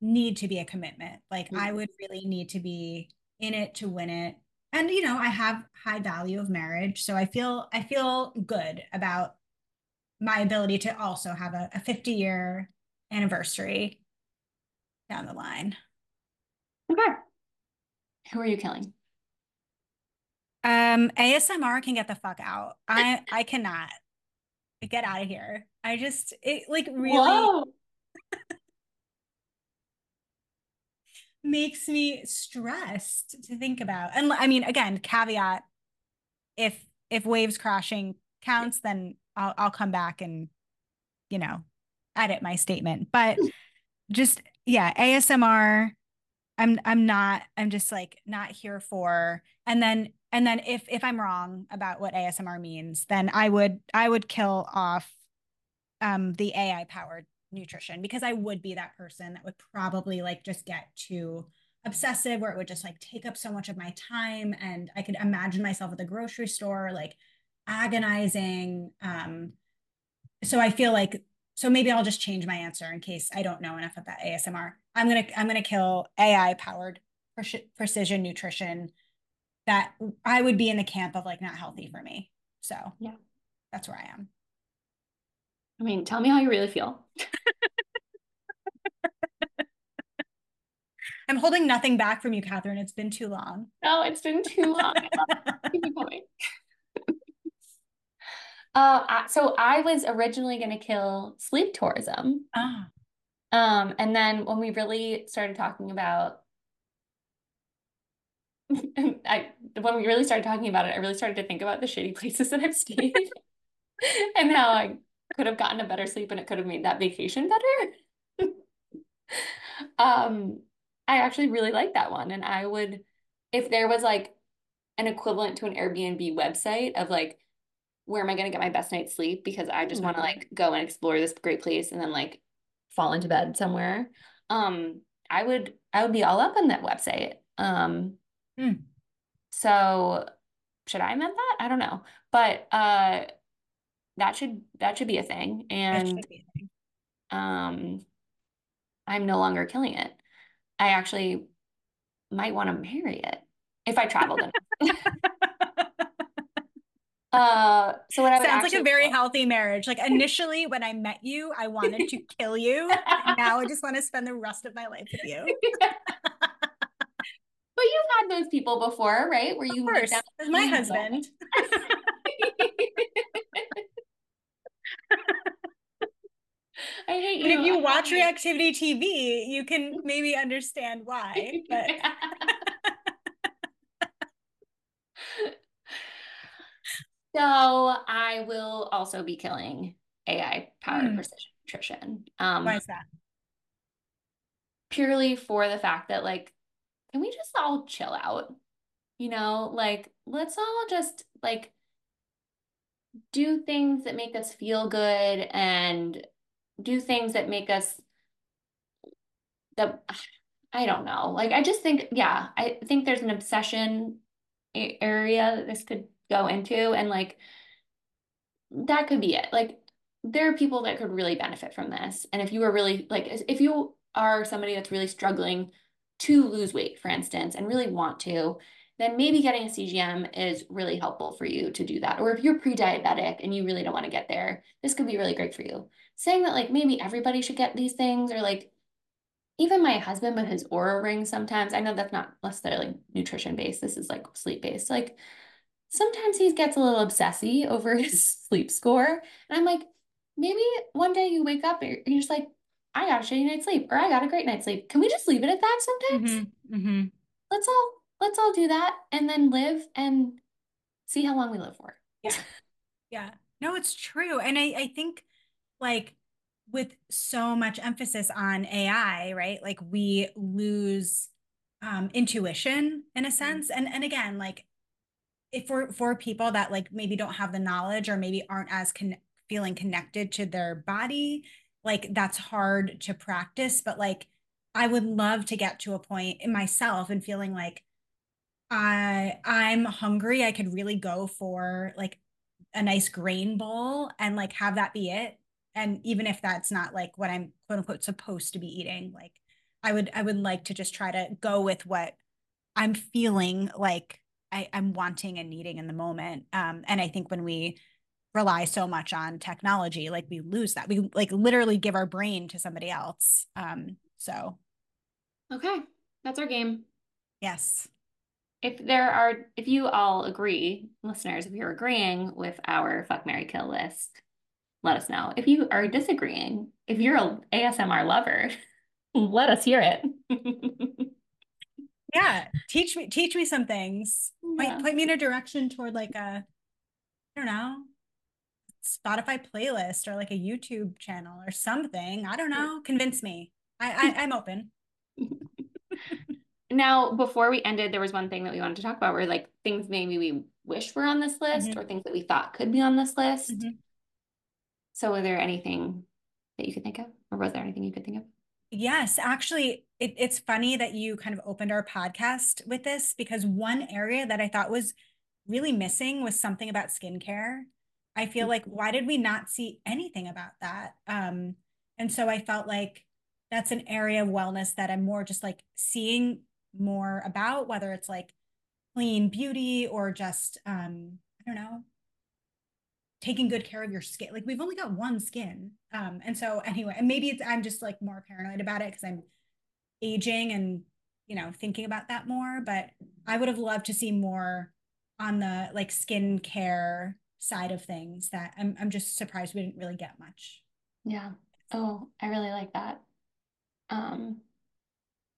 need to be a commitment. Like I Mhm. would really need to be in it to win it. And you know, I have high value of marriage, so I feel I feel good about my ability to also have a, a 50 year anniversary down the line. Okay. Who are you killing? Um, ASMR can get the fuck out. I I cannot get out of here. I just it like really. Makes me stressed to think about. And I mean, again, caveat: if if waves crashing counts, then I'll I'll come back and you know edit my statement. But just yeah, ASMR. I'm I'm not. I'm just like not here for. And then and then if if I'm wrong about what ASMR means, then I would I would kill off um the AI powered nutrition because I would be that person that would probably like just get too obsessive where it would just like take up so much of my time and I could imagine myself at the grocery store like agonizing um so I feel like so maybe I'll just change my answer in case I don't know enough about ASMR. I'm going to I'm going to kill AI powered precision nutrition that I would be in the camp of like not healthy for me. So, Yeah. That's where I am. I mean, tell me how you really feel. I'm holding nothing back from you, Catherine. It's been too long. No, it's been too long. Keep going. Uh, so I was originally going to kill sleep tourism. Ah. Um, and then when we really started talking about I when we really started talking about it, I really started to think about the shitty places that I've stayed and how I could have gotten a better sleep and it could have made that vacation better. um, I actually really like that one. And I would, if there was like an equivalent to an Airbnb website of like, where am I going to get my best night's sleep? Because I just want to like go and explore this great place and then like fall into bed somewhere. Um, I would, I would be all up on that website. Um, Mm. so should I amend that? I don't know, but uh, that should that should be a thing. And That should be a thing. um, I'm no longer killing it. I actually might want to marry it if I traveled enough. Uh, so what I Sounds like a very healthy marriage. Like initially when I met you, I wanted to kill you. now I just want to spend the rest of my life with you. But you've had those people before, right? Where you Of course, my husband. I hate And you. if you I watch. Reactivity TV, you can maybe understand why. But so I will also be killing AI powered Hmm. precision nutrition. Um, why is that? purely for the fact that like, can we just all chill out? You know, like let's all just like do things that make us feel good and do things that make us the I don't know. Like I just think yeah, I think there's an obsession area that this could go into and like that could be it. Like there are people that could really benefit from this. And if you are really like if you are somebody that's really struggling to lose weight, for instance, and really want to, then maybe getting a CGM is really helpful for you to do that. Or if you're pre-diabetic and you really don't want to get there, this could be really great for you. Saying that like maybe everybody should get these things or like even my husband with his Oura ring sometimes, I know that's not necessarily nutrition based. This is like sleep based. Like sometimes he gets a little obsessy over his sleep score. And I'm like, maybe one day you wake up and you're you're just like, I got a shitty night's sleep or I got a great night's sleep. Can we just leave it at that sometimes? Mhm, mhm. Let's all let's all do that and then live and see how long we live for. Yeah yeah. No, it's true. And I, I think like with so much emphasis on AI, right? Like we lose um intuition in a sense. And and again, like if for for people that like maybe don't have the knowledge or maybe aren't as con- feeling connected to their body, like that's hard to practice. But like I would love to get to a point in myself and feeling like I I'm hungry. I could really go for like a nice grain bowl and like have that be it. And even if that's not like what I'm quote unquote supposed to be eating, like I would I would like to just try to go with what I'm feeling like I, I'm wanting and needing in the moment. Um, and I think when we rely so much on technology, like we lose that. We like literally give our brain to somebody else. Um, so Okay, that's our game. yes. If there are, if you all agree, listeners, if you're agreeing with our fuck marry kill list, let us know. If you are disagreeing, if you're an ASMR lover, let us hear it. Yeah. Teach me teach me some things. Yeah. Point, point me in a direction toward like a I don't know, Spotify playlist or like a YouTube channel or something. I don't know. Convince me. I, I I'm open. Now, before we ended, there was one thing that we wanted to talk about where like things maybe we wish were on this list Mhm. or things that we thought could be on this list. Mhm. So, was there anything that you could think of, or was there anything you could think of? Yes, actually, it, it's funny that you kind of opened our podcast with this because one area that I thought was really missing was something about skincare. I feel like why did we not see anything about that? Um, and so I felt like that's an area of wellness that I'm more just like seeing more about, whether it's like clean beauty or just um, I don't know, taking good care of your skin. Like we've only got one skin. Um, and so anyway, and maybe it's I'm just like more paranoid about it because I'm aging and you know thinking about that more. But I would have loved to see more on the like skin care side of things that I'm I'm just surprised we didn't really get much. Yeah. Oh, I really like that. Um,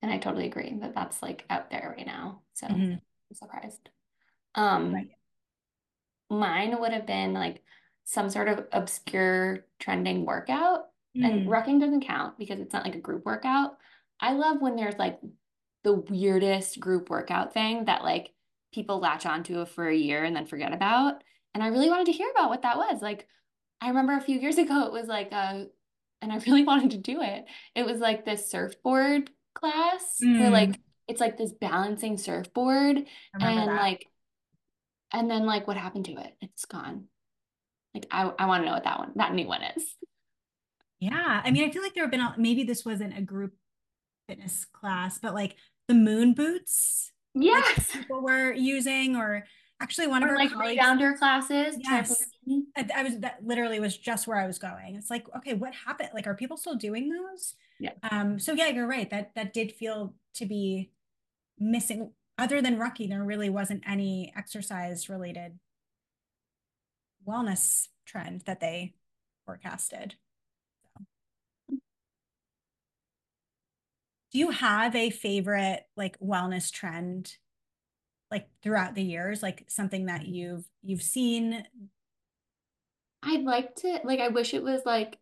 and I totally agree that that's like out there right now. So Mhm. I'm surprised. Um, Right. mine would have been like some sort of obscure trending workout. And Mm. rucking doesn't count because it's not like a group workout. I love when there's like the weirdest group workout thing that like people latch onto for a year and then forget about. And I really wanted to hear about what that was. Like, I remember a few years ago, it was like a, and I really wanted to do it. It was like this surfboard class where Mm. like it's like this balancing surfboard and that. like, and then like what happened to it? It's gone. Like I, I want to know what that one, that new one is. Yeah, I mean, I feel like there have been a, maybe this wasn't a group fitness class, but like the moon boots like Yes. people were using, or actually one of our like colleagues, rebounder classes. Yes. I, I was that literally was just where I was going. It's like, okay, what happened? Like, are people still doing those? Yeah. Um, so yeah, you're right. That that did feel to be missing. Other than rucking, there really wasn't any exercise related wellness trend that they forecasted. So. Do you have a favorite like wellness trend like throughout the years, like something that you've you've seen? I'd like to like I wish it was like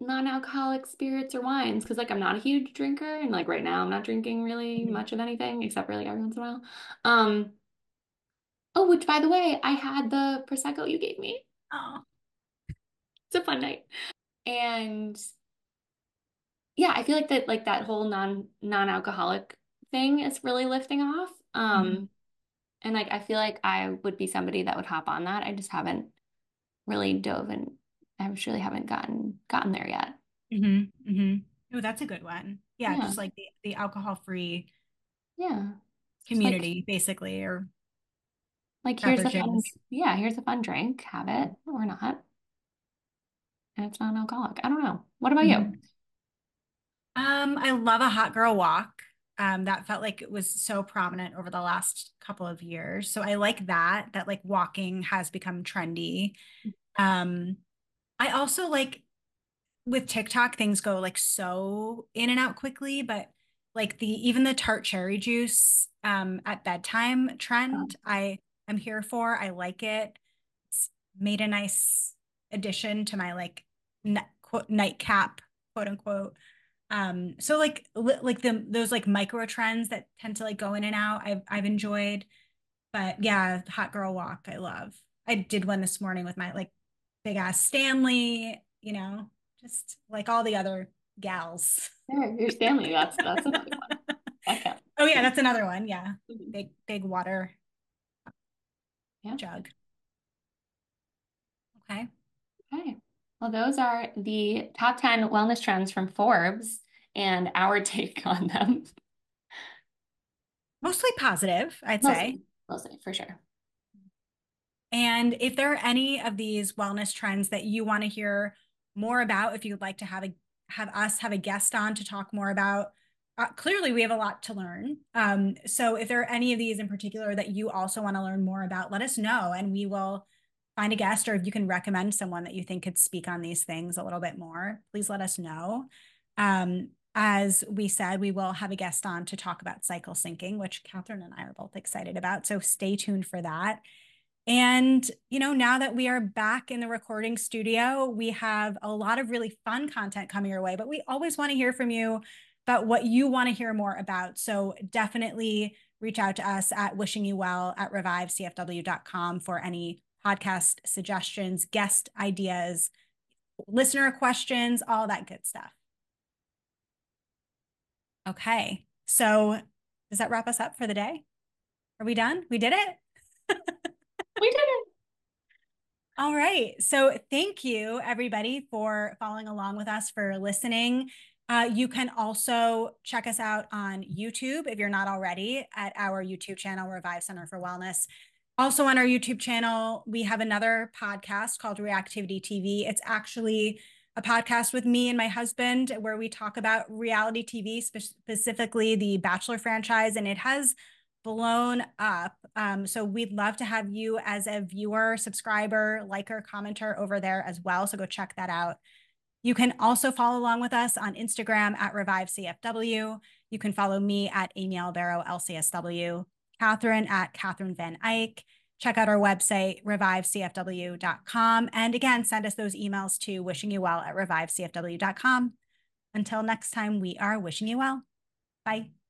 non-alcoholic spirits or wines because like I'm not a huge drinker and like right now I'm not drinking really Mhm. much of anything except for like every once in a while. Um oh which by the way I had the prosecco you gave me. Oh, It's a fun night. And yeah, I feel like that like that whole non non-alcoholic thing is really lifting off. Um Mhm. and like I feel like I would be somebody that would hop on that. I just haven't really dove and I just really haven't gotten gotten there yet. Mm-hmm. Mm-hmm. Oh, that's a good one. Yeah, Yeah. just like the, the alcohol-free Yeah. Just like community, basically, or like here's a fun yeah, here's a fun drink, have it or not. And it's non-alcoholic. I don't know. What about you? Mhm. Um, I love a hot girl walk. Um, that felt like it was so prominent over the last couple of years. So I like that, that like walking has become trendy. Um, I also like with TikTok, things go like so in and out quickly, but like the even the tart cherry juice um at bedtime trend, I am here for. I like it. It's made a nice addition to my like n- quote, nightcap, quote unquote. Um, so like li- like the those like micro trends that tend to like go in and out, I've I've enjoyed. But yeah, hot girl walk, I love. I did one this morning with my like big ass Stanley, you know, just like all the other gals. There, your Stanley. That's that's another one. Counts. Oh yeah, that's another one. Yeah. Mhm. Big big water Yeah. jug. Okay. Okay. Well, those are the top 10 wellness trends from Forbes and our take on them. Mostly positive, I'd say. Mostly, mostly for sure. And if there are any of these wellness trends that you want to hear more about, if you'd like to have a have us have a guest on to talk more about, uh, clearly we have a lot to learn. Um, so if there are any of these in particular that you also want to learn more about, let us know, and we will find a guest. Or if you can recommend someone that you think could speak on these things a little bit more, please let us know. Um, as we said, we will have a guest on to talk about cycle syncing, which Catherine and I are both excited about. So stay tuned for that. And, you know, now that we are back in the recording studio, we have a lot of really fun content coming your way, but we always want to hear from you about what you want to hear more about. So definitely reach out to us at wishing you well at revivecfw.com for any podcast suggestions, guest ideas, listener questions, all that good stuff. Okay. So does that wrap us up for the day? Are we done? We did it? We did it. All right. So thank you, everybody, for following along with us, for listening. Uh, you can also check us out on YouTube if you're not already at our YouTube channel, Revive Center for Wellness. Also, on our YouTube channel, we have another podcast called Reactivity TV. It's actually a podcast with me and my husband where we talk about reality TV, spe- specifically the Bachelor franchise, and it has blown up. Um, so we'd love to have you as a viewer, subscriber, liker, commenter over there as well. So go check that out. You can also follow along with us on Instagram at Revive CFW. You can follow me at Amy Albero LCSW, Catherine at Catherine Van Eyck. Check out our website, revivecfw.com. And again, send us those emails to wishing you well at revivecfw.com. Until next time, we are wishing you well. Bye.